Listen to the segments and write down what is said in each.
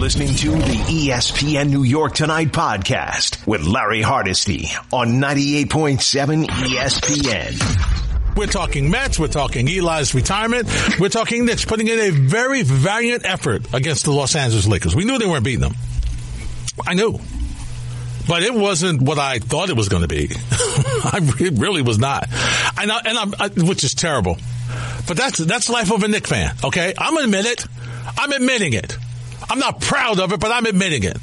listening to the ESPN New York Tonight podcast with Larry Hardesty on 98.7 ESPN. We're talking Mets. We're talking Eli's retirement. We're talking Knicks putting in a very valiant effort against the Los Angeles Lakers. We knew they weren't beating them. I knew. But it wasn't what I thought it was going to be. I, it really was not. And, I, and I, which is terrible. But that's, that's life of a Knick fan. Okay. I'm admit it. I'm admitting it. I'm not proud of it, but I'm admitting it.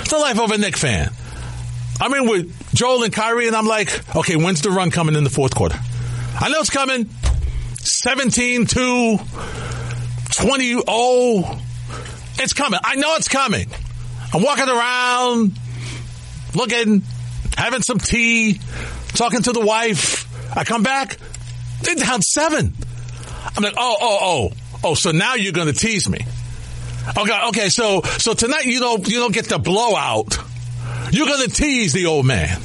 It's the life of a Knick fan. I'm in with Joel and Kyrie, and I'm like, okay, when's the run coming in the fourth quarter? I know it's coming. 17 to 20 oh. It's coming. I know it's coming. I'm walking around, looking, having some tea, talking to the wife. I come back, they're down seven. I'm like, oh, oh, oh, oh. So now you're going to tease me. Okay, okay. So, so tonight you don't you don't get the blowout. You're to tease the old man.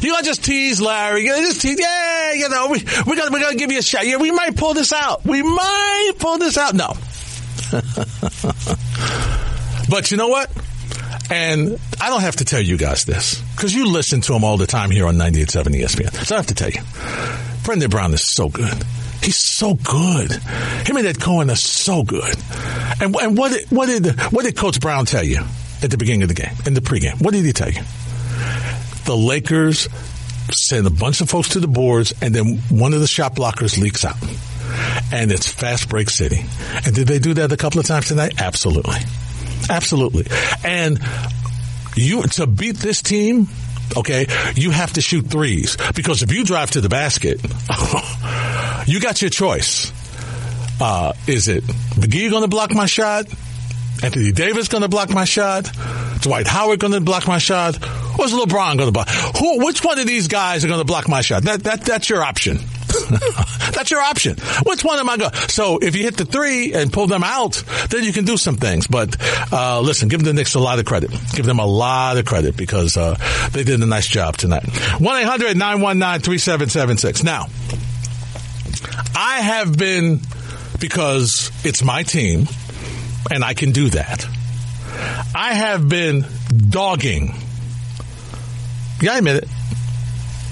You gonna just tease Larry? You just tease? Yeah, you know we we got we to give you a shot. Yeah, we might pull this out. We might pull this out. No. but you know what? And I don't have to tell you guys this because you listen to him all the time here on 98.7 ESPN. So I have to tell you, Brendan Brown is so good. He's so good. Him and Ed Cohen are so good. And, and what did, what did what did Coach Brown tell you at the beginning of the game in the pregame? What did he tell you? The Lakers send a bunch of folks to the boards, and then one of the shot blockers leaks out, and it's fast break city. And did they do that a couple of times tonight? Absolutely. Absolutely. And you to beat this team, okay, you have to shoot threes because if you drive to the basket, you got your choice. Uh, is it McGee going to block my shot? Anthony Davis going to block my shot? Dwight Howard going to block my shot? Or is LeBron going to block? Who? Which one of these guys are going to block my shot? That that that's your option. That's your option. Which one am I going? So if you hit the three and pull them out, then you can do some things. But uh, listen, give the Knicks a lot of credit. Give them a lot of credit because uh, they did a nice job tonight. One 800 919 3776 Now, I have been because it's my team, and I can do that. I have been dogging. Yeah, I admit it.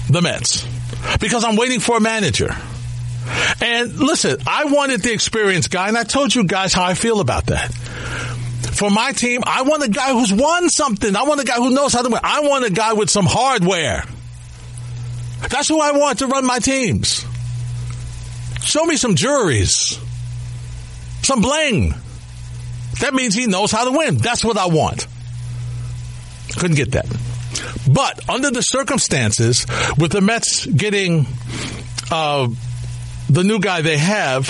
The Mets because I'm waiting for a manager. And listen, I wanted the experienced guy, and I told you guys how I feel about that. For my team, I want a guy who's won something. I want a guy who knows how to win. I want a guy with some hardware. That's who I want to run my teams. Show me some juries, some bling. That means he knows how to win. That's what I want. Couldn't get that. But under the circumstances, with the Mets getting uh, the new guy they have,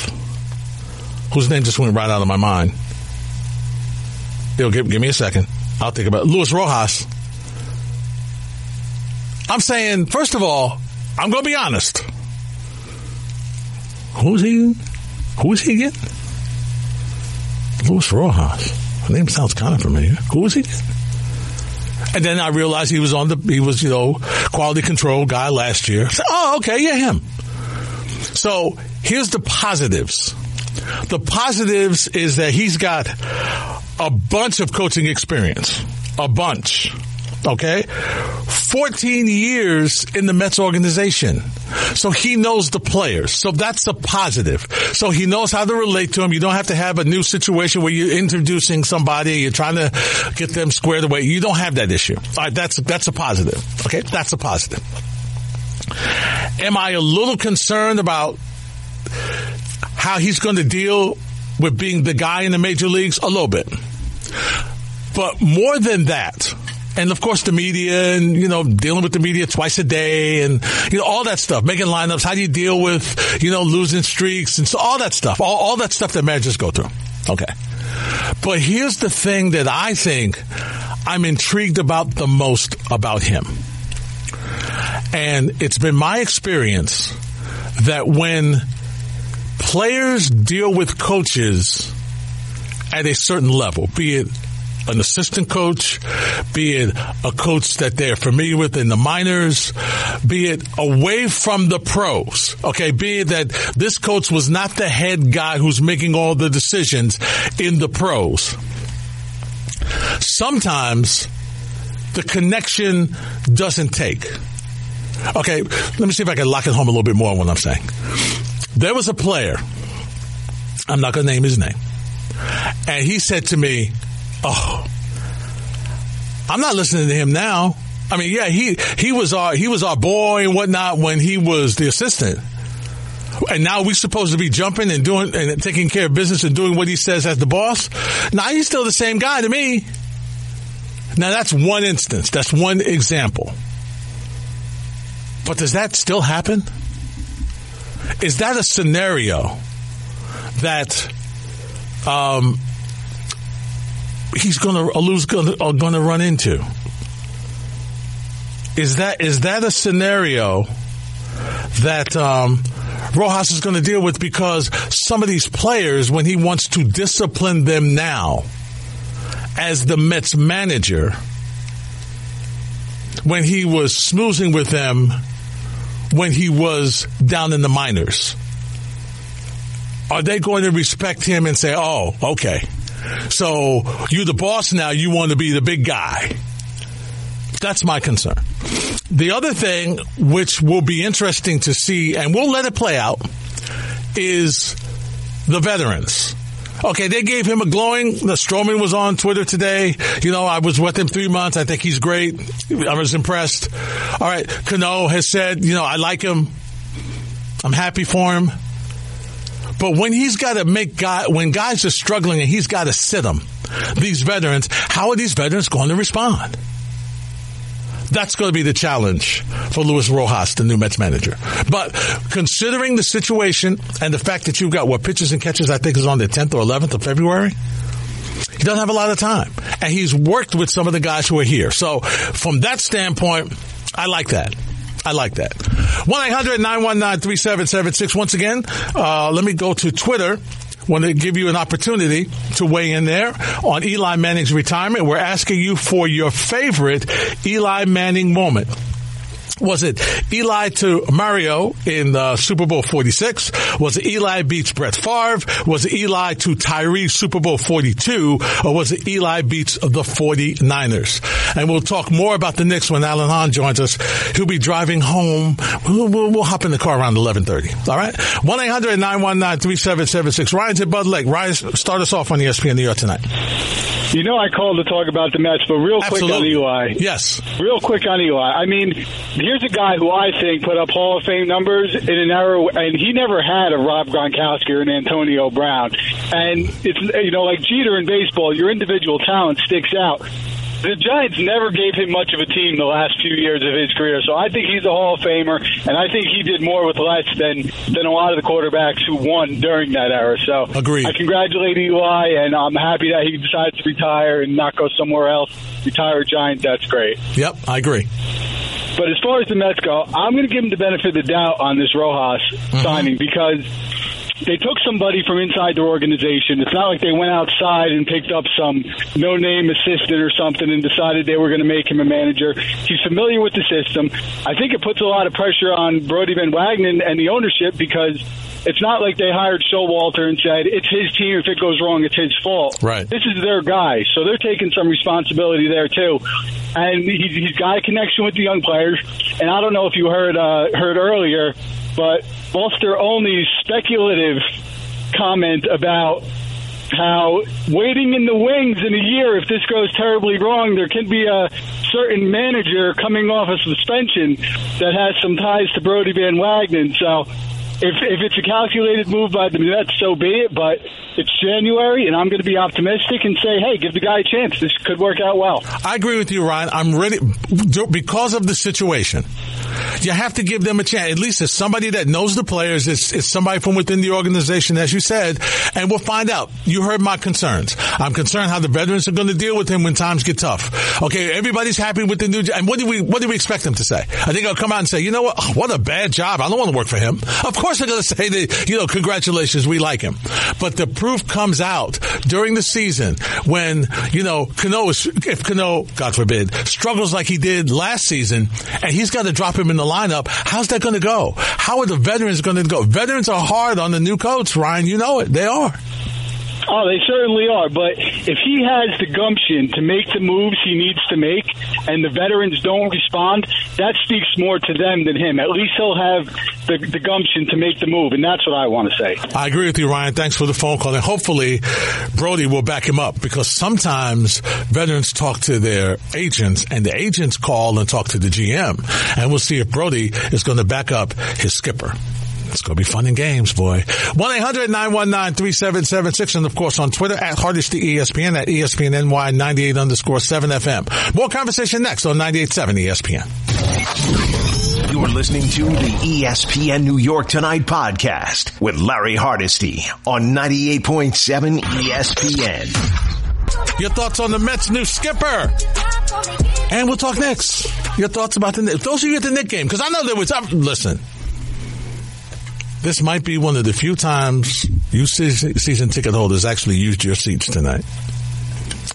whose name just went right out of my mind. Yo, give, give me a second. I'll think about it. Luis Rojas. I'm saying, first of all, I'm going to be honest. Who's he? Who's he again? Luis Rojas. The name sounds kind of familiar. Who is he? And then I realized he was on the, he was, you know, quality control guy last year. So, oh, okay, yeah, him. So here's the positives. The positives is that he's got a bunch of coaching experience. A bunch. Okay? 14 years in the Mets organization. So he knows the players. So that's a positive. So he knows how to relate to them. You don't have to have a new situation where you're introducing somebody, you're trying to get them squared away. You don't have that issue. All right, that's, that's a positive. Okay? That's a positive. Am I a little concerned about how he's going to deal with being the guy in the major leagues? A little bit. But more than that, and of course the media and you know dealing with the media twice a day and you know all that stuff making lineups how do you deal with you know losing streaks and so all that stuff all, all that stuff that managers go through. Okay. But here's the thing that i think i'm intrigued about the most about him. And it's been my experience that when players deal with coaches at a certain level be it an assistant coach, be it a coach that they're familiar with in the minors, be it away from the pros. Okay, be it that this coach was not the head guy who's making all the decisions in the pros. sometimes the connection doesn't take. Okay, let me see if I can lock it home a little bit more on what I'm saying. There was a player, I'm not going to name his name, and he said to me, Oh, I'm not listening to him now. I mean, yeah, he, he was our, he was our boy and whatnot when he was the assistant. And now we're supposed to be jumping and doing and taking care of business and doing what he says as the boss. Now he's still the same guy to me. Now that's one instance. That's one example. But does that still happen? Is that a scenario that um, he's going to lose going to run into? Is that is that a scenario that um, Rojas is going to deal with because some of these players, when he wants to discipline them now, as the Mets manager, when he was smoozing with them when he was down in the minors? Are they going to respect him and say, oh, okay, so you're the boss now, you want to be the big guy? That's my concern. The other thing, which will be interesting to see, and we'll let it play out, is the veterans. Okay, they gave him a glowing. The Stroman was on Twitter today. You know, I was with him three months. I think he's great. I was impressed. All right, Cano has said, you know, I like him. I'm happy for him. But when he's got to make guy, when guys are struggling and he's got to sit them, these veterans, how are these veterans going to respond? That's going to be the challenge for Luis Rojas, the new Mets manager. But considering the situation and the fact that you've got what pitches and catches, I think is on the 10th or 11th of February. He doesn't have a lot of time. And he's worked with some of the guys who are here. So from that standpoint, I like that. I like that. 1-800-919-3776. Once again, uh, let me go to Twitter want to give you an opportunity to weigh in there on Eli Manning's retirement. We're asking you for your favorite Eli Manning moment. Was it Eli to Mario in uh, Super Bowl 46? Was it Eli beats Brett Favre? Was it Eli to Tyree Super Bowl 42? Or was it Eli beats the 49ers? And we'll talk more about the Knicks when Alan Hahn joins us. He'll be driving home. We'll, we'll, we'll hop in the car around 1130. All right? 1-800-919-3776. Ryan's at Budd Lake. Ryan, start us off on ESPN New York tonight. You know I called to talk about the match, but real quick on Eli. Yes. Real quick on Eli. I mean, here's a guy who I think put up Hall of Fame numbers in an era, and he never had a Rob Gronkowski or an Antonio Brown. And it's you know like Jeter in baseball, your individual talent sticks out. The Giants never gave him much of a team the last few years of his career, so I think he's a Hall of Famer, and I think he did more with less than than a lot of the quarterbacks who won during that era. So, Agreed. I congratulate Eli, and I'm happy that he decided to retire and not go somewhere else. Retire a Giant, that's great. Yep, I agree. But as far as the Mets go, I'm going to give them the benefit of the doubt on this Rojas mm-hmm. signing because they took somebody from inside their organization. It's not like they went outside and picked up some no-name assistant or something and decided they were going to make him a manager. He's familiar with the system. I think it puts a lot of pressure on Brodie Van Wagenen and the ownership because it's not like they hired Showalter and said it's his team. If it goes wrong, it's his fault. Right. This is their guy, so they're taking some responsibility there too. And he's, he's got a connection with the young players. And I don't know if you heard uh, heard earlier, but Buster Olney speculative comment about how waiting in the wings in a year, if this goes terribly wrong, there can be a certain manager coming off a suspension that has some ties to Brodie Van Wagenen. So if, if it's a calculated move by the Mets, so be it. But it's January, and I'm going to be optimistic and say, hey, give the guy a chance. This could work out well. I agree with you, Ryan. I'm ready because of the situation. You have to give them a chance. At least it's somebody that knows the players. It's, it's somebody from within the organization, as you said, and we'll find out. You heard my concerns. I'm concerned how the veterans are going to deal with him when times get tough. Okay, everybody's happy with the new. And what do we what do we expect them to say? I think they'll come out and say, you know what? What a bad job. I don't want to work for him. Of course they're going to say that. You know, congratulations, we like him. But the proof comes out during the season when you know Cano is if Cano, God forbid, struggles like he did last season, and he's got to drop him in the lineup. How's that going to go? How are the veterans going to go? Veterans are hard on the new coach, Ryan. You know it. They are. Oh, they certainly are. But if he has the gumption to make the moves he needs to make, and the veterans don't respond, that speaks more to them than him. At least he'll have the, the gumption to make the move, and that's what I want to say. I agree with you, Ryan. Thanks for the phone call, and hopefully Brodie will back him up because sometimes veterans talk to their agents, and the agents call and talk to the GM, and we'll see if Brodie is going to back up his skipper. It's going to be fun and games, boy. 1-800-919-3776 and of course on Twitter at Hardesty ESPN at ESPNNY 98 underscore 7 FM. More conversation next on 98.7 ESPN. You're listening to the ESPN New York Tonight podcast with Larry Hardesty on 98.7 ESPN. Your thoughts on the Mets' new skipper? And we'll talk next. Your thoughts about the those of you at the Knick game because I know there was. Uh, listen, this might be one of the few times you season ticket holders actually used your seats tonight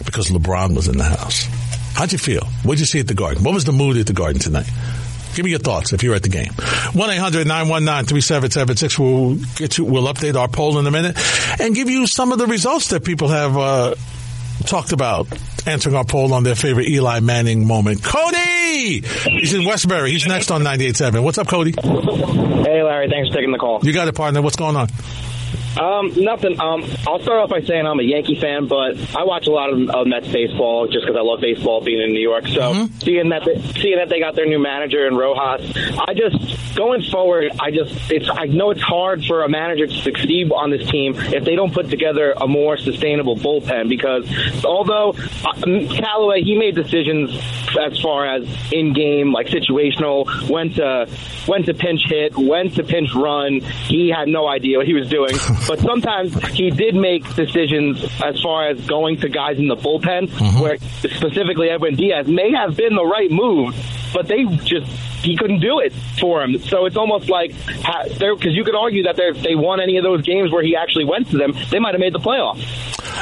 because LeBron was in the house. How'd you feel? What'd you see at the Garden? What was the mood at the Garden tonight? Give me your thoughts if you're at the game. 1-800-919-3776. We'll get you, we'll update our poll in a minute and give you some of the results that people have, uh, talked about answering our poll on their favorite Eli Manning moment. Cody! He's in Westbury. He's next on 98.7. What's up, Cody? Hey, Larry. Thanks for taking the call. You got it, partner. What's going on? Um, nothing. Um, I'll start off by saying I'm a Yankee fan, but I watch a lot of, of Mets baseball just because I love baseball being in New York. So mm-hmm. seeing that they, seeing that they got their new manager in Rojas, I just going forward, I just it's I know it's hard for a manager to succeed on this team if they don't put together a more sustainable bullpen. Because although uh, Callaway he made decisions as far as in game like situational when to when to pinch hit, when to pinch run, he had no idea what he was doing. But sometimes he did make decisions as far as going to guys in the bullpen, mm-hmm. where specifically Edwin Diaz may have been the right move, but they just he couldn't do it for him. So it's almost like because you could argue that if they won any of those games where he actually went to them, they might have made the playoffs.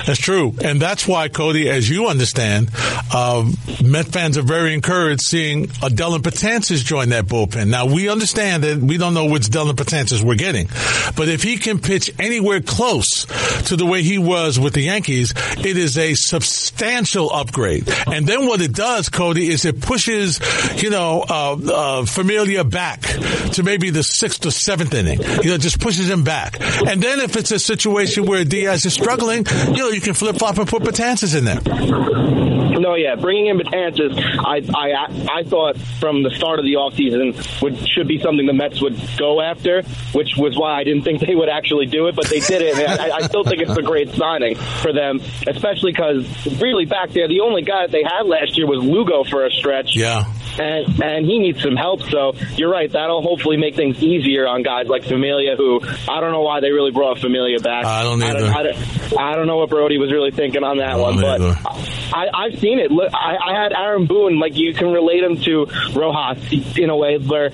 That's true, and that's why Cody, as you understand, uh, Met fans are very encouraged seeing a Dellin Betances join that bullpen. Now we understand that we don't know which Dellin Betances we're getting, but if he can pitch anywhere close to the way he was with the Yankees, it is a substantial upgrade. And then what it does, Cody, is it pushes, you know, uh, uh, Familia back to maybe the sixth or seventh inning. You know, just pushes him back. And then if it's a situation where Diaz is struggling, you know, you can flip flop and put Betances in there. No, yeah, bringing in Betances, I, I, I thought from the start of the offseason would should be something the Mets would go after, which was why I didn't think they would actually do it, but they did it. And I, I still think it's a great signing for them, especially because really back there, the only guy that they had last year was Lugo for a stretch. Yeah and and he needs some help. So you're right. That'll hopefully make things easier on guys like Familia, who I don't know why they really brought Familia back. I don't either. I don't, I don't know what Brodie was really thinking on that one, but I, I've seen it. Look, I, I had Aaron Boone. Like you can relate him to Rojas in a way where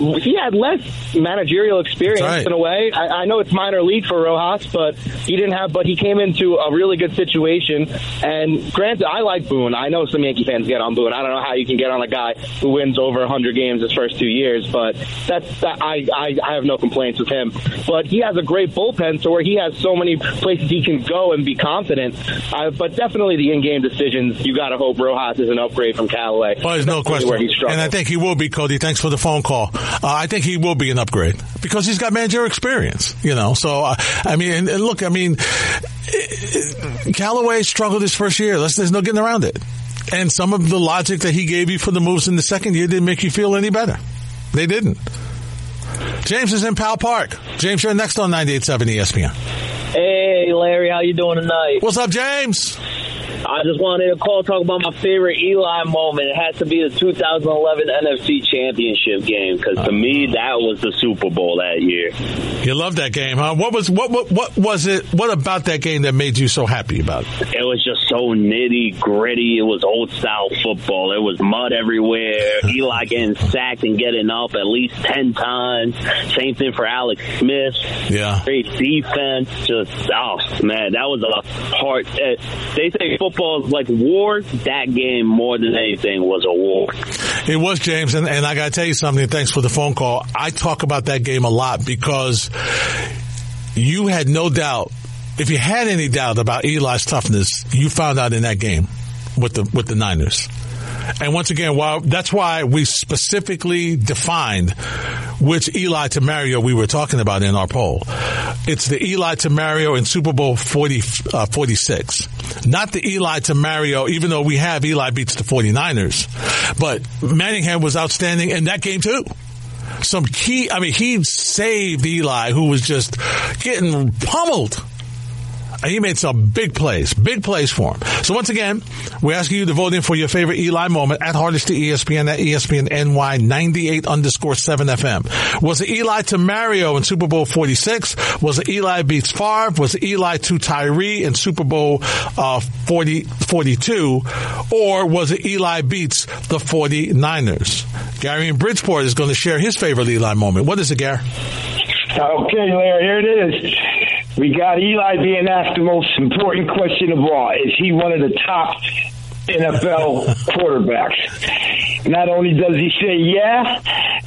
he had less managerial experience right. in a way. I, I, know it's minor league for Rojas, but he didn't have. But he came into a really good situation. And granted, I like Boone. I know some Yankee fans get on Boone. I don't know how you can get on a guy who wins over 100 games his first two years, but that's that, I, I I have no complaints with him. But he has a great bullpen, so where he has so many places he can go and be confident. Uh, but definitely the in-game decisions, you got to hope Rojas is an upgrade from Callaway. Well, there's no question. Where he and I think he will be, Cody. Thanks for the phone call. Uh, I think he will be an upgrade because he's got managerial experience, you know. So, uh, I mean, and, and look, I mean, Callaway struggled his first year. There's, there's no getting around it. And some of the logic that he gave you for the moves in the second year didn't make you feel any better. They didn't. James is in Powell Park. James, you're next on 98.7 ESPN. Hey, Larry, how you doing tonight? What's up, James? I just wanted to call talk about my favorite Eli moment. It has to be the 2011 NFC Championship game because to me that was the Super Bowl that year. You love that game, huh? What was what, what what was it? What about that game that made you so happy about it? It was just so nitty gritty. It was old style football. It was mud everywhere. Eli getting sacked and getting up at least ten times. Same thing for Alex Smith. Yeah, great defense. Just oh man, that was a hard. Uh, they say football like war. That game, more than anything, was a war. It was, James, and, and I got to tell you something. Thanks for the phone call. I talk about that game a lot because you had no doubt if you had any doubt about Eli's toughness, you found out in that game with the with the Niners. And once again, while that's why we specifically defined which Eli to Mario we were talking about in our poll. It's the Eli to Mario in Super Bowl 40, uh, 46. Not the Eli to Mario, even though we have Eli beats the 49ers. But Manningham was outstanding in that game too some key. I mean, he saved Eli, who was just getting pummeled he made some big plays, big plays for him. So once again, we're asking you to vote in for your favorite Eli moment at Hardesty ESPN at ESPN NY 98 underscore 7 FM. Was it Eli to Mario in Super Bowl 46? Was it Eli beats Favre? Was it Eli to Tyree in Super Bowl uh, 40, 42? Or was it Eli beats the 49ers? Gary in Bridgeport is going to share his favorite Eli moment. What is it, Gary? Okay, Larry, here it is. We got Eli being asked the most important question of all. Is he one of the top NFL quarterbacks? Not only does he say yeah,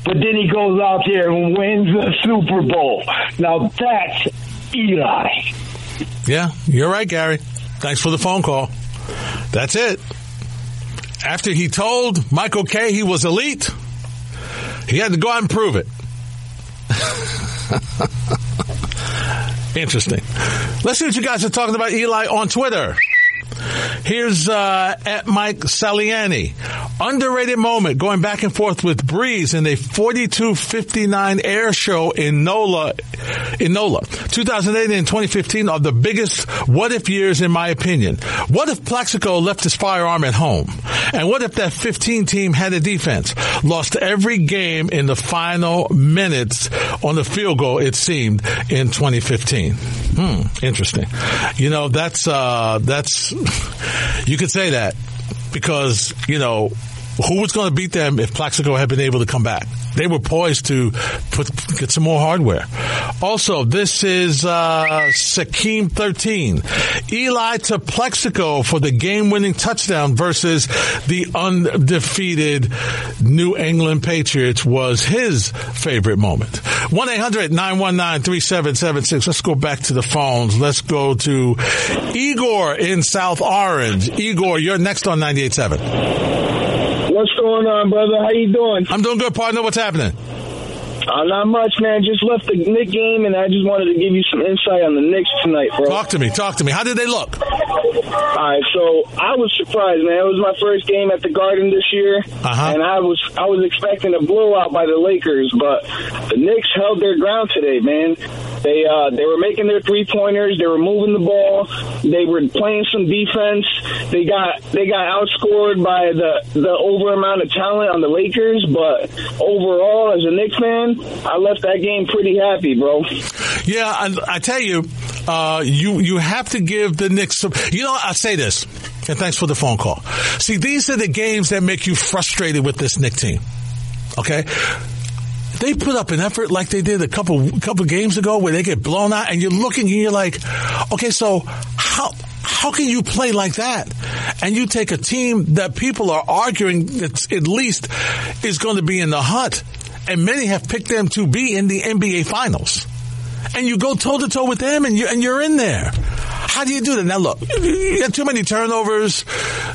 but then he goes out there and wins the Super Bowl. Now that's Eli. Yeah, you're right, Gary. Thanks for the phone call. That's it. After he told Michael Kay he was elite, he had to go out and prove it. Interesting. Let's see what you guys are talking about Eli on Twitter. Here's uh, at Mike Saliani. Underrated moment going back and forth with Brees in a 42-59 air show in NOLA. In NOLA. 2008 and 2015 are the biggest what if years in my opinion. What if Plaxico left his firearm at home? And what if that 15 team had a defense? Lost every game in the final minutes on the field goal, it seemed, in 2015. Hmm, interesting. You know, that's, uh, that's, you could say that because, you know, who was going to beat them if Plaxico had been able to come back? They were poised to put get some more hardware. Also, this is uh, Sakeem 13. Eli to Plaxico for the game-winning touchdown versus the undefeated New England Patriots was his favorite moment. 1-800-919-3776. Let's go back to the phones. Let's go to Igor in South Orange. Igor, you're next on 98.7. What's going on, brother? How you doing? I'm doing good, partner. What's happening? Uh, not much, man. Just left the Knick game, and I just wanted to give you some insight on the Knicks tonight, bro. Talk to me. Talk to me. How did they look? All right, so I was surprised, man. It was my first game at the Garden this year, uh-huh. and I was I was expecting a blowout by the Lakers, but the Knicks held their ground today, man. They uh, they were making their three pointers. They were moving the ball. They were playing some defense. They got they got outscored by the the over amount of talent on the Lakers. But overall, as a Knicks fan, I left that game pretty happy, bro. Yeah, I, I tell you, uh, you you have to give the Knicks. Some, you know, I say this, and thanks for the phone call. See, these are the games that make you frustrated with this Knick team. Okay, they put up an effort like they did a couple couple games ago where they get blown out and you're looking and you're like, okay, so how how can you play like that? And you take a team that people are arguing that at least is going to be in the hunt, and many have picked them to be in the NBA finals. And you go toe to toe with them and you and you're in there. How do you do that? Now look, you got too many turnovers.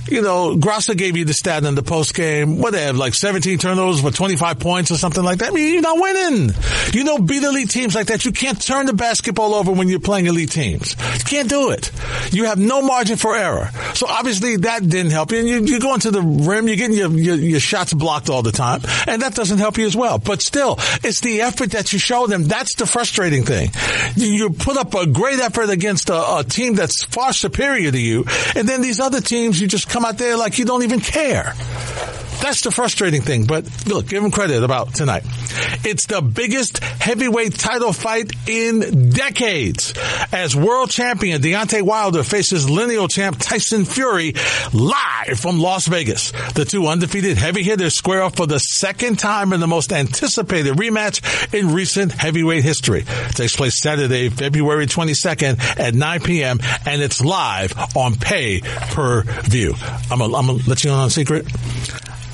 You know, Grosser gave you the stat in the post game. What they have, like 17 turnovers with 25 points or something like that. I mean, you're not winning. You know, beat elite teams like that. You can't turn the basketball over when you're playing elite teams. You can't do it. You have no margin for error. So obviously that didn't help you. And you, you're going to the rim, you're getting your, your, your shots blocked all the time. And that doesn't help you as well. But still, it's the effort that you show them. That's the frustrating thing. You put up a great effort against a, a team that's far superior to you, and then these other teams, you just come out there like you don't even care. That's the frustrating thing. But look, give him credit about tonight. It's the biggest heavyweight title fight in decades as world champion Deontay Wilder faces lineal champ Tyson Fury live from Las Vegas. The two undefeated heavy hitters square off for the second time in the most anticipated rematch in recent heavyweight history. It takes place Saturday, February 22nd at 9 p.m. and it's live on pay per view. I'm gonna let you know on a secret.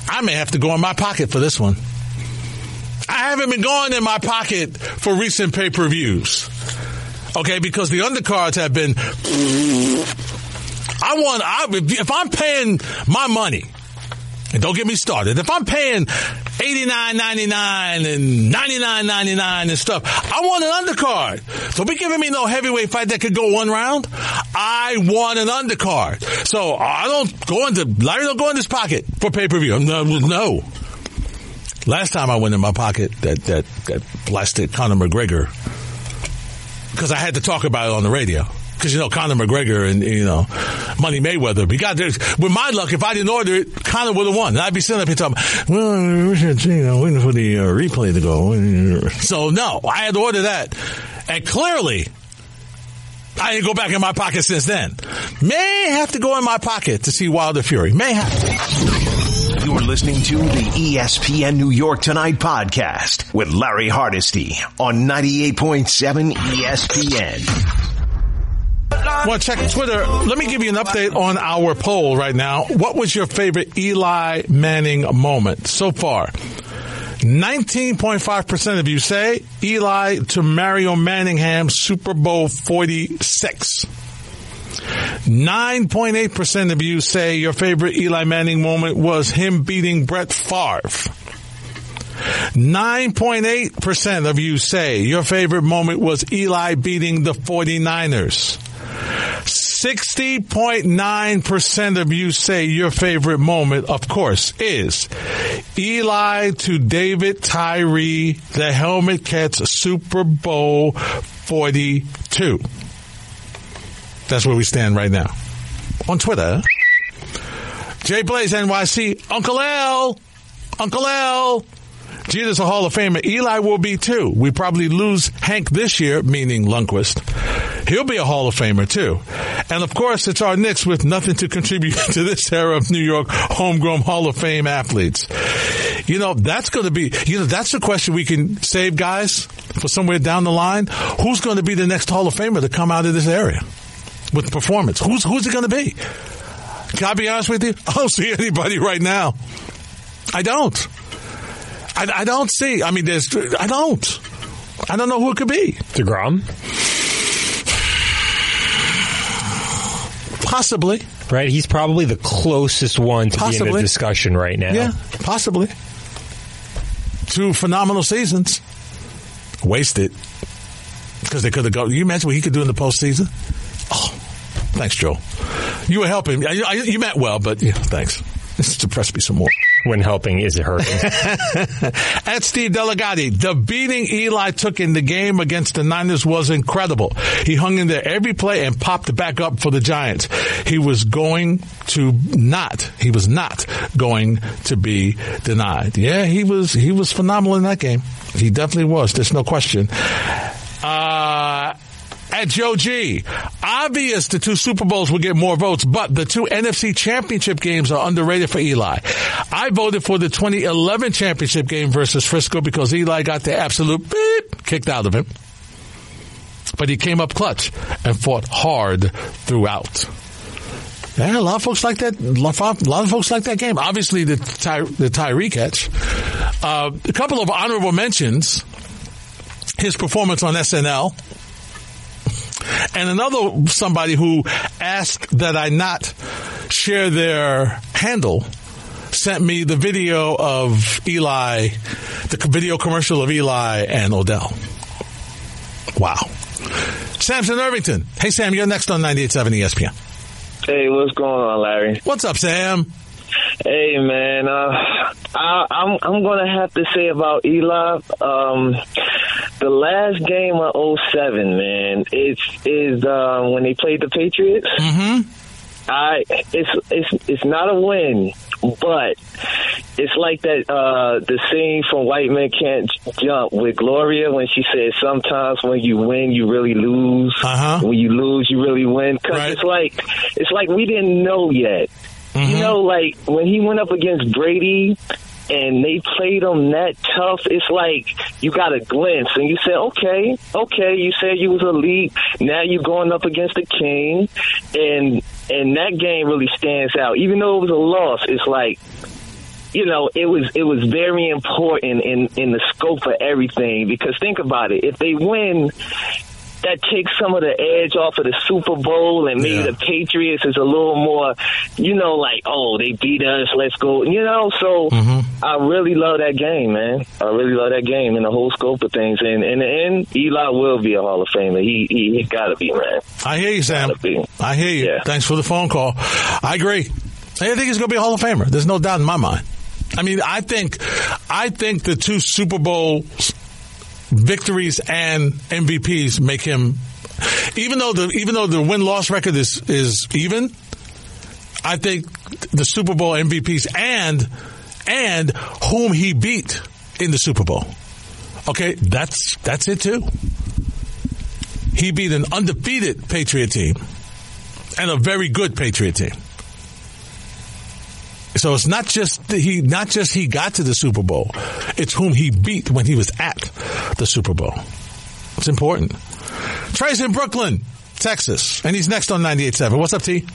I may have to go in my pocket for this one. I haven't been going in my pocket for recent pay per views. Okay, because the undercards have been. I want. I, if I'm paying my money, and don't get me started. If I'm paying eighty nine ninety nine and ninety nine ninety nine and stuff, I want an undercard. Don't be giving me no heavyweight fight that could go one round. I want an undercard. So I don't go into Larry. Don't go in his pocket for pay per view. No, no. Last time I went in my pocket, that that that blasted Conor McGregor, because I had to talk about it on the radio. Because you know Conor McGregor and you know Money Mayweather. We got this. With my luck, if I didn't order it, Conor would have won. And I'd be sitting up here talking, well, we should, you know, waiting for the uh, replay to go. So no, I had to order that, and clearly. I didn't go back in my pocket since then. May have to go in my pocket to see Wilder Fury. May have to. You're listening to the ESPN New York Tonight podcast with Larry Hardesty on 98.7 ESPN. To check Twitter? Let me give you an update on our poll right now. What was your favorite Eli Manning moment so far? 19.5% of you say Eli to Mario Manningham Super Bowl 46. 9.8% of you say your favorite Eli Manning moment was him beating Brett Favre. 9.8% of you say your favorite moment was Eli beating the 49ers. 60.9% of you say your favorite moment, of course, is Eli to David Tyree, the helmet catch Super Bowl 42. That's where we stand right now. On Twitter, Jay Blaze NYC, Uncle L, Uncle L. Jeter's a Hall of Famer. Eli will be too. We probably lose Hank this year, meaning Lundqvist. He'll be a Hall of Famer too. And of course, it's our Knicks with nothing to contribute to this era of New York homegrown Hall of Fame athletes. You know, that's going to be, you know, that's a question we can save guys for somewhere down the line. Who's going to be the next Hall of Famer to come out of this area with performance? Who's, who's it going to be? Can I be honest with you? I don't see anybody right now. I don't. I, I don't see. I mean, there's. I don't. I don't know who it could be. DeGrom? Possibly. Right? He's probably the closest one to be in Possibly. the discussion right now. Yeah, possibly. Two phenomenal seasons. Wasted. Because they could have gone. You imagine what he could do in the postseason? Oh, thanks, Joe. You were helping. I, I, you meant well, but yeah, thanks. This depressed me some more. When helping is hurting? At Steve Delegati, the beating Eli took in the game against the Niners was incredible. He hung in there every play and popped back up for the Giants. He was going to not, he was not going to be denied. Yeah, he was, he was phenomenal in that game. He definitely was. There's no question. At Joe G. Obvious the two Super Bowls will get more votes, but the two NFC championship games are underrated for Eli. I voted for the 2011 championship game versus Frisco because Eli got the absolute beep kicked out of him. But he came up clutch and fought hard throughout. Yeah, a lot of folks like that. A lot of folks like that game. Obviously, the Ty, the Tyree catch. Uh, a couple of honorable mentions. His performance on SNL and another somebody who asked that I not share their handle sent me the video of Eli, the video commercial of Eli and Odell. Wow. Sam's in Irvington. Hey, Sam, you're next on 98.7 ESPN. Hey, what's going on, Larry? What's up, Sam? Hey, man. Uh, I, I'm I'm gonna have to say about Eli. Um, the last game of 07, man. It's is uh, when they played the Patriots. Mm-hmm. I it's it's it's not a win, but it's like that uh the scene from White Men Can't Jump with Gloria when she said sometimes when you win you really lose. Uh-huh. When you lose you really win cuz Right. it's like it's like we didn't know yet. You know like when he went up against Brady and they played him that tough, it's like you got a glimpse and you said, okay, okay, you said you was elite. Now you're going up against the king and and that game really stands out. Even though it was a loss, it's like you know, it was it was very important in in the scope of everything because think about it. If they win that takes some of the edge off of the Super Bowl and maybe Yeah. the Patriots is a little more, you know, like, oh, they beat us, let's go. You know, so Mm-hmm. I really love that game, man. I really love that game and the whole scope of things. And in the end, Eli will be a Hall of Famer. He he, he got to be, man. I hear you, Sam. I hear you. Yeah. Thanks for the phone call. I agree. I think he's going to be a Hall of Famer. There's no doubt in my mind. I mean, I think, I think the two Super Bowl victories and MVPs make him, even though the even though the win loss record is is even. I think the Super Bowl MVPs and and whom he beat in the Super Bowl. Okay, that's that's it too. He beat an undefeated Patriot team and a very good Patriot team. So it's not just he not just he got to the Super Bowl. It's whom he beat when he was at the Super Bowl. It's important. Trey's in Brooklyn, Texas, and he's next on 98.7. What's up, T?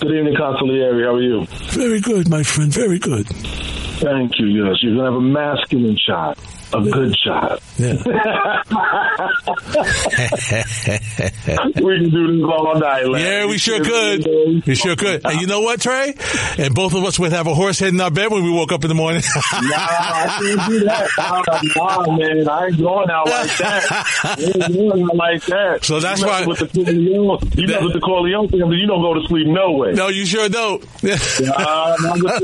Good evening, Consigliere. How are you? Very good, my friend. Very good. Thank you. Yes, you're gonna have a masculine shot, a good shot. Yeah. we can do this all night. Larry. Yeah, we sure could. We sure could. And you know what, Trey? And both of us would have a horse head in our bed when we woke up in the morning. Nah, I can't do that. Nah, nah, man, I ain't going out like that. I ain't going out like that. So that's you why- with the Corleone, you mess with the Corleone family, you don't go to sleep no way. no, you sure don't. Nah, I'm just.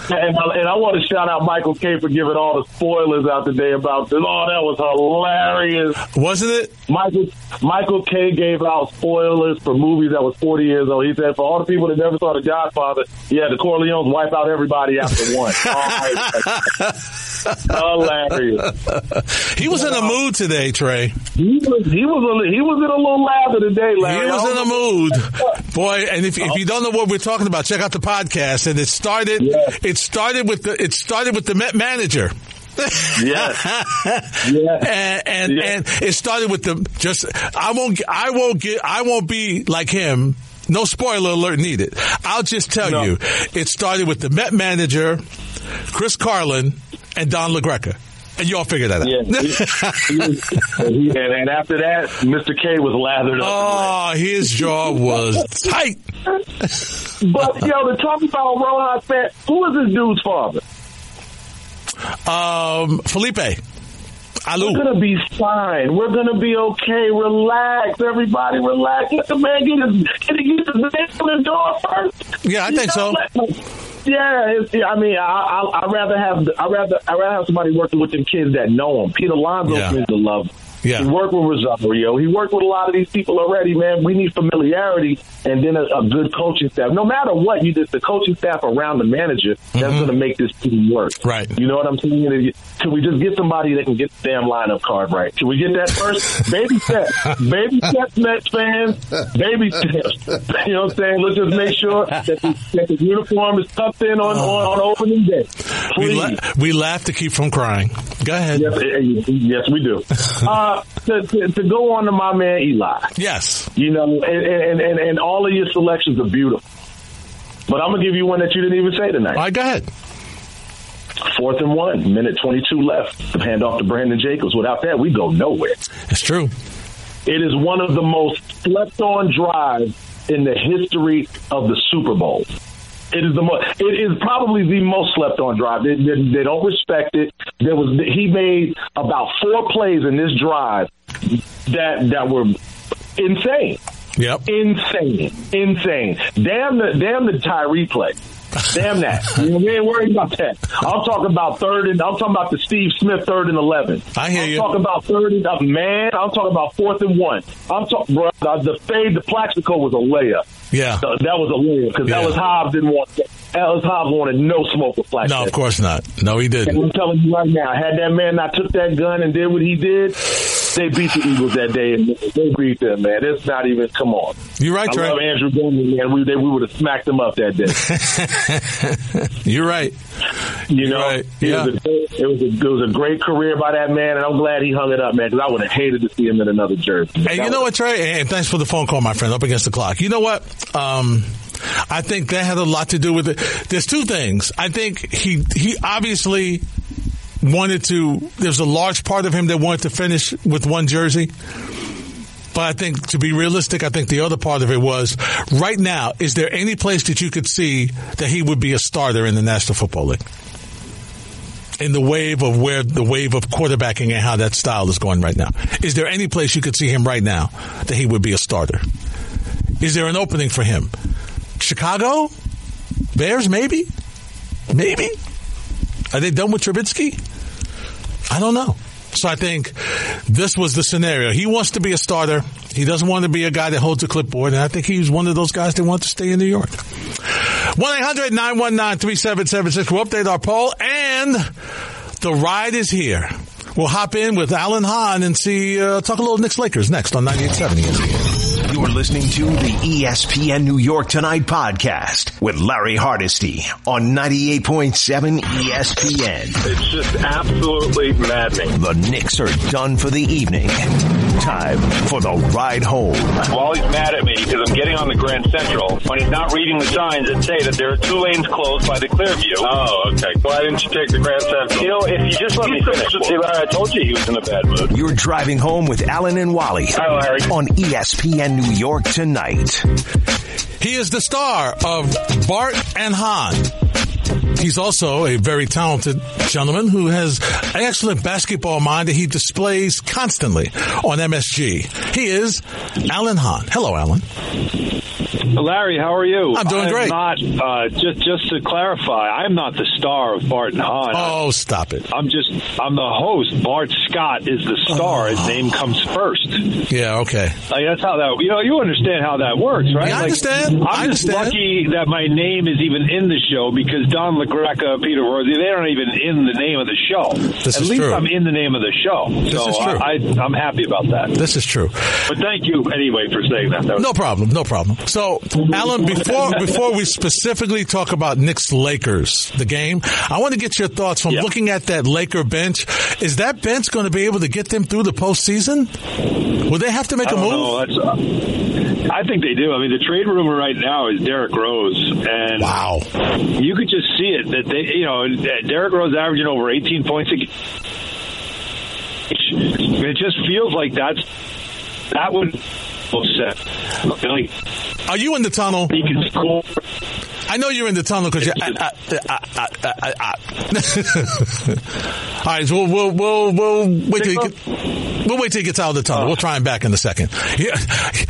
And, I, and I want to shout out Michael Kay for giving all the spoilers out today about this. Oh, that was hilarious. Wasn't it? Michael Michael Kay gave out spoilers for movies that was 40 years old. He said, for all the people that never saw The Godfather, yeah, the Corleones wipe out everybody after one. Hilarious. He was in a mood today, Trey. He was he was a, he was in a little lather today, He was in a mood, boy. And if, if you don't know what we're talking about, check out the podcast. And it started. Yeah. It started with the. It started with the Met manager. Yes. Yeah. and and, Yeah. and it started with the just. I won't. I won't get. I won't be like him. No spoiler alert needed. I'll just tell No. you, it started with the Met manager, Chris Carlin, and Don LaGreca. And you all figure that out. Yeah. He- he- he- and, and after that, Mr. Kay was lathered up. oh, his jaw was tight. But yo, to talk about Rojas, who is this dude's father? Um, Felipe. We're gonna be fine. We're gonna be okay. Relax, everybody. Relax. Let the man get his get his man in the door first. Yeah, I You think know, so. Yeah, it's, yeah, I mean, I, I, I'd rather have I rather I rather have somebody working with them kids that know him. Pete Alonso Yeah. seems to love. him. Yeah. He worked with Rosario. He worked with a lot of these people already, man. We need familiarity and then a, a good coaching staff. No matter what, you just the coaching staff around the manager that's going to make this team work. Mm-hmm. Right. You know what I'm saying? Can we just get somebody that can get the damn lineup card right? Can we get that first? Baby steps. Baby steps, Mets fans. Baby steps. You know what I'm saying? Let's just make sure that the, that the uniform is tucked in on, on, on opening day. We, la- we laugh to keep from crying. Go ahead. Yes, eh, eh, yes, we do. Uh, to, to, to go on to my man Eli, Yes. you know, and, and, and, and all of your selections are beautiful. But I'm gonna give you one that you didn't even say tonight. All right, go ahead. Fourth and one, minute 22 left. Hand off to Brandon Jacobs. Without that, we go nowhere. It's true. It is one of the most slept on drives in the history of the Super Bowl. It is the most. It is probably the most slept on drive. They, they, they don't respect it. There was he made about four plays in this drive that that were insane, Yep. insane, insane. Damn the damn the Tyree play. Damn that. You we ain't worried about that. I'm talking about third and I'm talking about the Steve Smith third and eleven. I hear I'm you. talking about third and uh, man. I'm talking about fourth and one. I'm talking, bro. The, the fade, the Plaxico was a layup. Yeah. Th- that was a layup because Yeah. Ellis Hobbs didn't want. Ellis Hobbs wanted no smoke with Plaxico. No, of course not. No, he didn't. I'm telling you right now, had that man not took that gun and did what he did, they beat the Eagles that day. And they beat them, man. It's not even. Come on. You're right, I Trey. love Andrew Bowman, man. We they, we would have smacked him up that day. You're right. You know, right. it, Yeah. was a, it was a it was a great career by that man, and I'm glad he hung it up, man. Because I would have hated to see him in another jersey. And That you know what, Trey? And thanks for the phone call, my friend. Up against the clock. You know what? Um, I think that had a lot to do with it. There's two things. I think he he obviously wanted to, there's a large part of him that wanted to finish with one jersey. But I think to be realistic, I think the other part of it was right now, is there any place that you could see that he would be a starter in the National Football League? In the wave of where the wave of quarterbacking and how that style is going right now. Is there any place you could see him right now that he would be a starter? Is there an opening for him? Chicago? Bears, maybe? Maybe? Are they done with Trubisky? I don't know. So I think this was the scenario. He wants to be a starter. He doesn't want to be a guy that holds a clipboard. And I think he's one of those guys that want to stay in New York. 1-800-919-3776. We'll update our poll and the ride is here. We'll hop in with Alan Hahn and see, uh, talk a little Knicks Lakers next on 98.7 ESPN. You're listening to the ESPN New York Tonight podcast with Larry Hardesty on 98.7 ESPN. It's just absolutely maddening. The Knicks are done for the evening. Time for the ride home. While he's mad at me because I'm getting on the Grand Central, when he's not reading the signs that say that there are two lanes closed by the Clearview. Oh, okay. Why didn't you take the Grand Central? You know, if you just let me finish. See, Larry, I told you he was in a bad mood. You're driving home with Alan and Wally Hi, Larry. on ESPN New York tonight. He is the star of Bart and Hahn. He's also a very talented gentleman who has an excellent basketball mind that he displays constantly on MSG. He is Alan Hahn. Hello, Alan. Larry, how are you? I'm doing I'm great. Not uh, just just to clarify, I'm not the star of Bart and Hahn. Oh, stop it! I'm just I'm the host. Bart Scott is the star. His name comes first. Yeah, okay. Like that's how that you know you understand how that works, right? Yeah, I Like, understand. I'm I just understand. lucky that my name is even in the show because Don LaGreca, Peter Rossi, they aren't even in the name of the show. This At is least true. I'm in the name of the show. This so is true. I, I, I'm happy about that. This is true. But thank you anyway for saying that. that No problem. No problem. So, Alan, before before we specifically talk about Knicks Lakers, the game, I want to get your thoughts from looking at that Laker bench. Is that bench going to be able to get them through the postseason? Will they have to make a move? Uh, I think they do. I mean, the trade rumor right now is Derrick Rose, and wow, you could just see it that they, you know, Derrick Rose averaging over 18 points a game. It just feels like that's that would set. Like, Are you in the tunnel? He can score. I know you're in the tunnel because you're. All right, so we'll we'll we'll, we'll wait till he get, we'll wait till he gets out of the tunnel. We'll try him back in a second. He,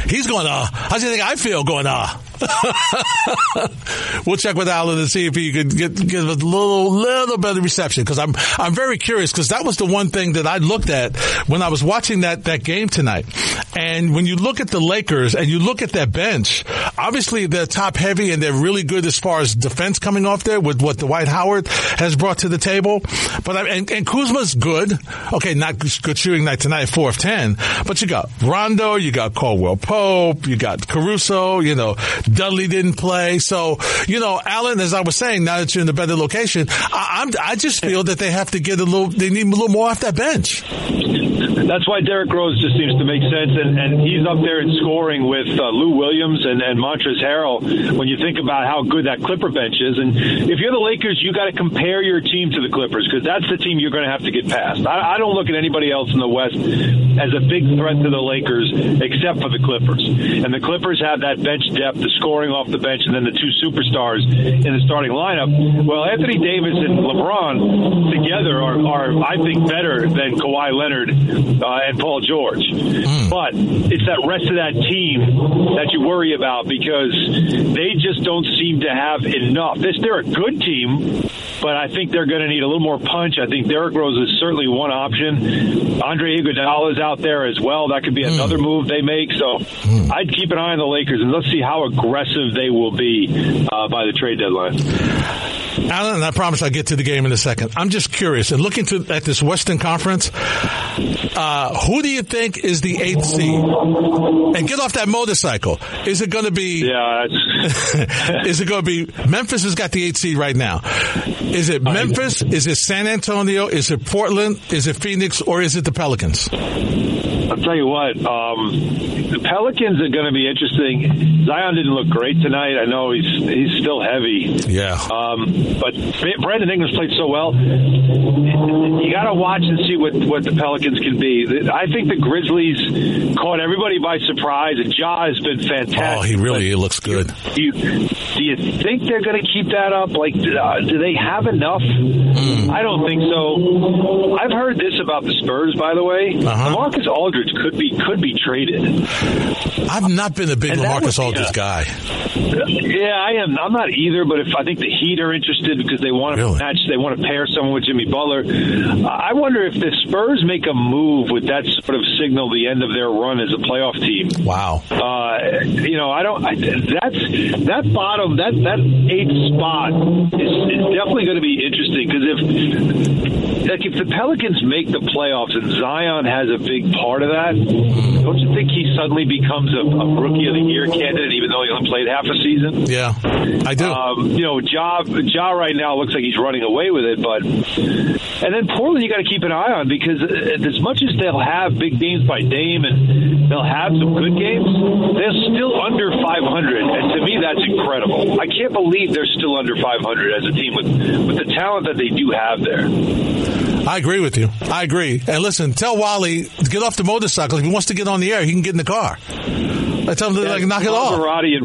he's going. Uh, how do you think I feel going? Uh. we'll check with Alan and see if he could get give a little little better reception because I'm I'm very curious because that was the one thing that I looked at when I was watching that that game tonight. And when you look at the Lakers and you look at that bench, obviously they're top heavy and they're really good as far as defense coming off there with what Dwight Howard has brought to the table. But I, and, and Kuzma's good. Okay, not good shooting night tonight, four of ten. But you got Rondo, you got Caldwell Pope, you got Caruso. You know, Dudley didn't play. So you know, Alan, as I was saying, now that you're in a better location, I, I'm I just feel that they have to get a little. They need a little more off that bench. That's why Derrick Rose just seems to make sense, and, and he's up there in scoring with uh, Lou Williams and, and Montrezl Harrell. When you think about how good that Clipper bench is, and if you're the Lakers, you got to compare your team to the Clippers because that's the team you're going to have to get past. I, I don't look at anybody else in the West as a big threat to the Lakers except for the Clippers, and the Clippers have that bench depth, the scoring off the bench, and then the two superstars in the starting lineup. Well, Anthony Davis and LeBron together are, are I think, better than Kawhi Leonard uh, and Paul George. Hmm. But it's that rest of that team that you worry about because they just don't seem to have enough. This they're a good team, but I think they're going to need a little more punch. I think Derrick Rose is certainly one option. Andre Iguodala is out there as well. That could be hmm. another move they make. So hmm. I'd keep an eye on the Lakers and let's see how aggressive they will be uh, by the trade deadline. Alan, and I promise I'll get to the game in a second. I'm just curious, and looking to at this Western Conference, uh, who do you think is the eighth seed? And get off that motorcycle. Is it going to be? Yeah. is it going to be? Memphis has got the eighth seed right now. Is it Memphis? Is it San Antonio? Is it Portland? Is it Phoenix? Or is it the Pelicans? I'll tell you what, um, the Pelicans are going to be interesting. Zion didn't look great tonight. I know he's he's still heavy. Yeah. Um, but Brandon Ingram's played so well. You got to watch and see what, what the Pelicans can be. I think the Grizzlies caught everybody by surprise, and Ja has been fantastic. Oh, he really he looks good. Do you, do you think they're going to keep that up? Like, uh, do they have enough? Mm. I don't think so. I've heard this about the Spurs, by the way. Uh-huh. Marcus Aldridge could be could be traded. I've not been a big And Lamarcus be Aldridge a- guy. Yeah, I am. I'm not either, but if I think the Heat are interested because they want to match, they want to pair someone with Jimmy Butler. I wonder if the Spurs make a move with that sort of signal the end of their run as a playoff team. Wow. Uh, you know, I don't. I, that's that bottom that that eighth spot is, is definitely going to be interesting because if like if the Pelicans make the playoffs and Zion has a big part of that, don't you think he suddenly becomes a, a rookie of the year candidate even though he only played half a season? Yeah, I do. Um, you know, Ja, ja right now looks like he's running away with it, but and then Portland you got to keep an eye on because as much as they'll have big games by Dame and they'll have some good games, they're still under 500, and to me that's incredible. I can't believe they're still under 500 as a team with with the talent that they do have there. I agree with you. I agree. And listen, tell Wally to get off the motorcycle. If he wants to get on the air, he can get in the car. I tell him to like knock it off. Maserati in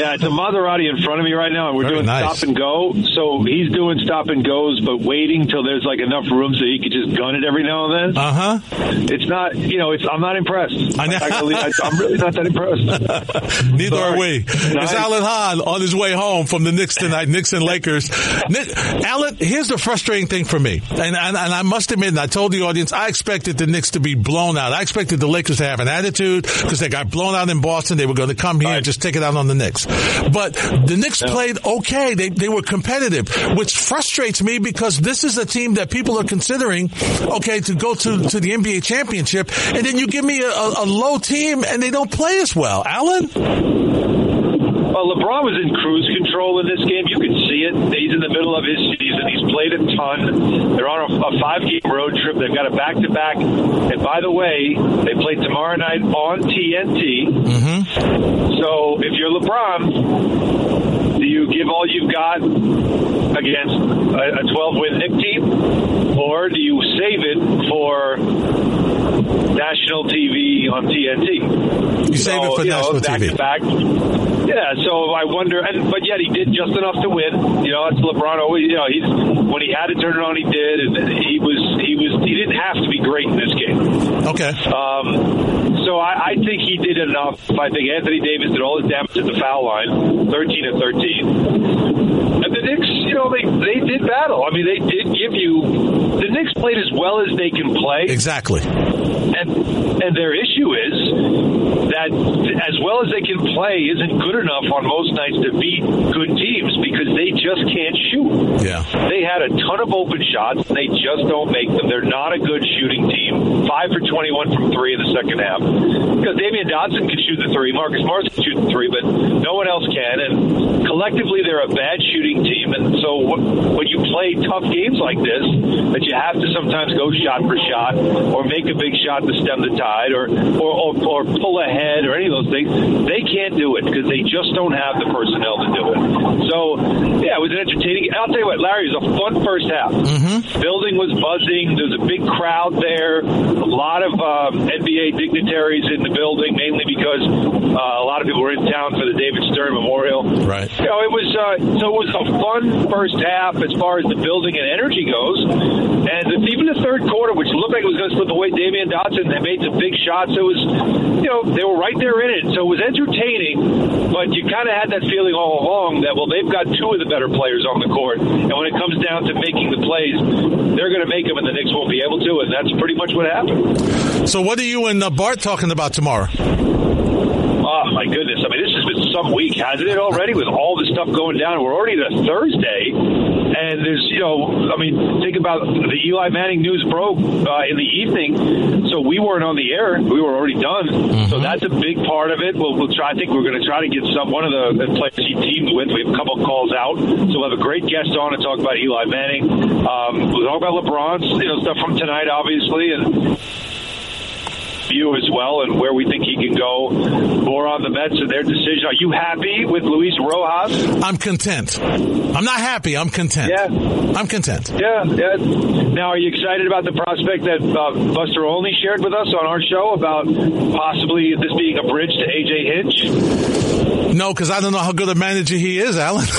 yeah, it's a Maserati in front of me right now, and we're Very doing nice. stop and go. So he's doing stop and goes, but waiting till there's like enough room so he could just gun it every now and then. Uh huh. It's not, you know, it's. I'm not impressed. I know. I, am really not that impressed. Neither are we. Nice. It's Alan Hahn on his way home from the Knicks tonight, Knicks and Lakers. Alan, here's the frustrating thing for me. And, and, and I must admit, and I told the audience, I expected the Knicks to be blown out. I expected the Lakers to have an attitude because they got blown out in Boston. They were going to come here and just take it out on the Knicks. But the Knicks played okay. They, they were competitive, which frustrates me because this is a team that people are considering, okay, to go to, to the NBA championship. And then you give me a, a, a low team and they don't play as well. Alan? Well, LeBron was in cruise control in this game. You can see it. He's in the middle of his season. He's played a ton. They're on a, a five-game road trip. They've got a back-to-back. And by the way, they play tomorrow night on TNT. Mm-hmm. So if you're LeBron, do you give all you've got against a, a 12-win Knick team, or do you save it for national TV on TNT? You save it for national back TV. To back. Yeah, so I wonder, and but yet he did just enough to win. You know, that's LeBron always. You know, he's when he had to turn it on, he did, and he was he was he didn't have to be great in this game. Okay. Um, so I, I think he did enough. I think Anthony Davis did all his damage at the foul line, 13 to 13. And the Knicks, you know, they they did battle. I mean, they did give you. The Knicks played as well as they can play. Exactly. And and their issue is that as well as they can play isn't good enough on most nights to beat good teams because they just can't shoot. Yeah. They had a ton of open shots. They just don't make them. They're not a good shooting team. Five for 21 from three in the second half. Because Damyean Dotson can shoot the three. Marcus Morris can shoot the three, but no one else can. And collectively, they're a bad shooting team. And so when you play tough games like this, that you have to sometimes go shot for shot or make a big shot to stem the tide or, or, or, or pull ahead or any of those things, they can't do it because they just don't have the personnel to do it. So, yeah, it was an entertaining. I'll tell you what, Larry, it was a fun first half. Mm-hmm. Building was buzzing. There was a big crowd there. A lot of um, NBA dignitaries in the building, mainly because uh, a lot of people were in town for the David Stern Memorial. Right. You know, it was uh, so it was a fun first half as far as the building and energy goes. And even the third quarter, which looked like it was going to slip away, Damyean Dotson had made some big shots. It was, you know, they were right there in it. So it was entertaining, but you kind of had that feeling all along that well, they've got two of the better players on the court, and when it comes down to making the plays, they're going to make them, and the Knicks won't be able to, and that's pretty much what happened. So what are you and uh, Bart talking about tomorrow? Oh my goodness! I mean, this has been some week, hasn't it already? With all this stuff going down, we're already to Thursday, and there's you know, I mean, think about the Eli Manning news broke uh, in the evening, so we weren't on the air; we were already done. So that's a big part of it. We'll, we'll try. I think we're going to try to get some one of the players he teamed with. We have a couple of calls out, so we'll have a great guest on to talk about Eli Manning. Um, we'll talk about LeBron's you know stuff from tonight, obviously, and view as well, and where we think he can go. More on the Mets and their decision. Are you happy with Luis Rojas? I'm content. I'm not happy. I'm content. Yeah. I'm content. Yeah, yeah. Now, are you excited about the prospect that uh, Buster Olney shared with us on our show about possibly this being a bridge to AJ Hinch? No, because I don't know how good a manager he is, Alan.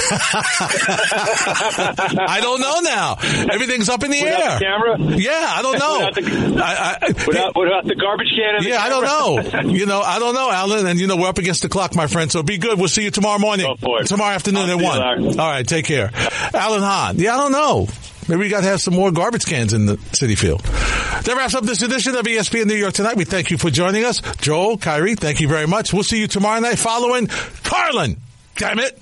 I don't know now. Everything's up in the Without air. the camera? Yeah, I don't know. Without the- I, I, Without, without the garbage can? The yeah, I don't know. You know, I don't know, Alan. And you know, we're up against the clock, my friend. So be good. We'll see you tomorrow morning. Tomorrow afternoon I'll at one. All right, take care, Alan Hahn. Yeah, I don't know. Maybe we got to have some more garbage cans in the Citi Field. That wraps up this edition of ESPN New York tonight. We thank you for joining us, Joel, Kyrie. Thank you very much. We'll see you tomorrow night following Carlin. Damn it.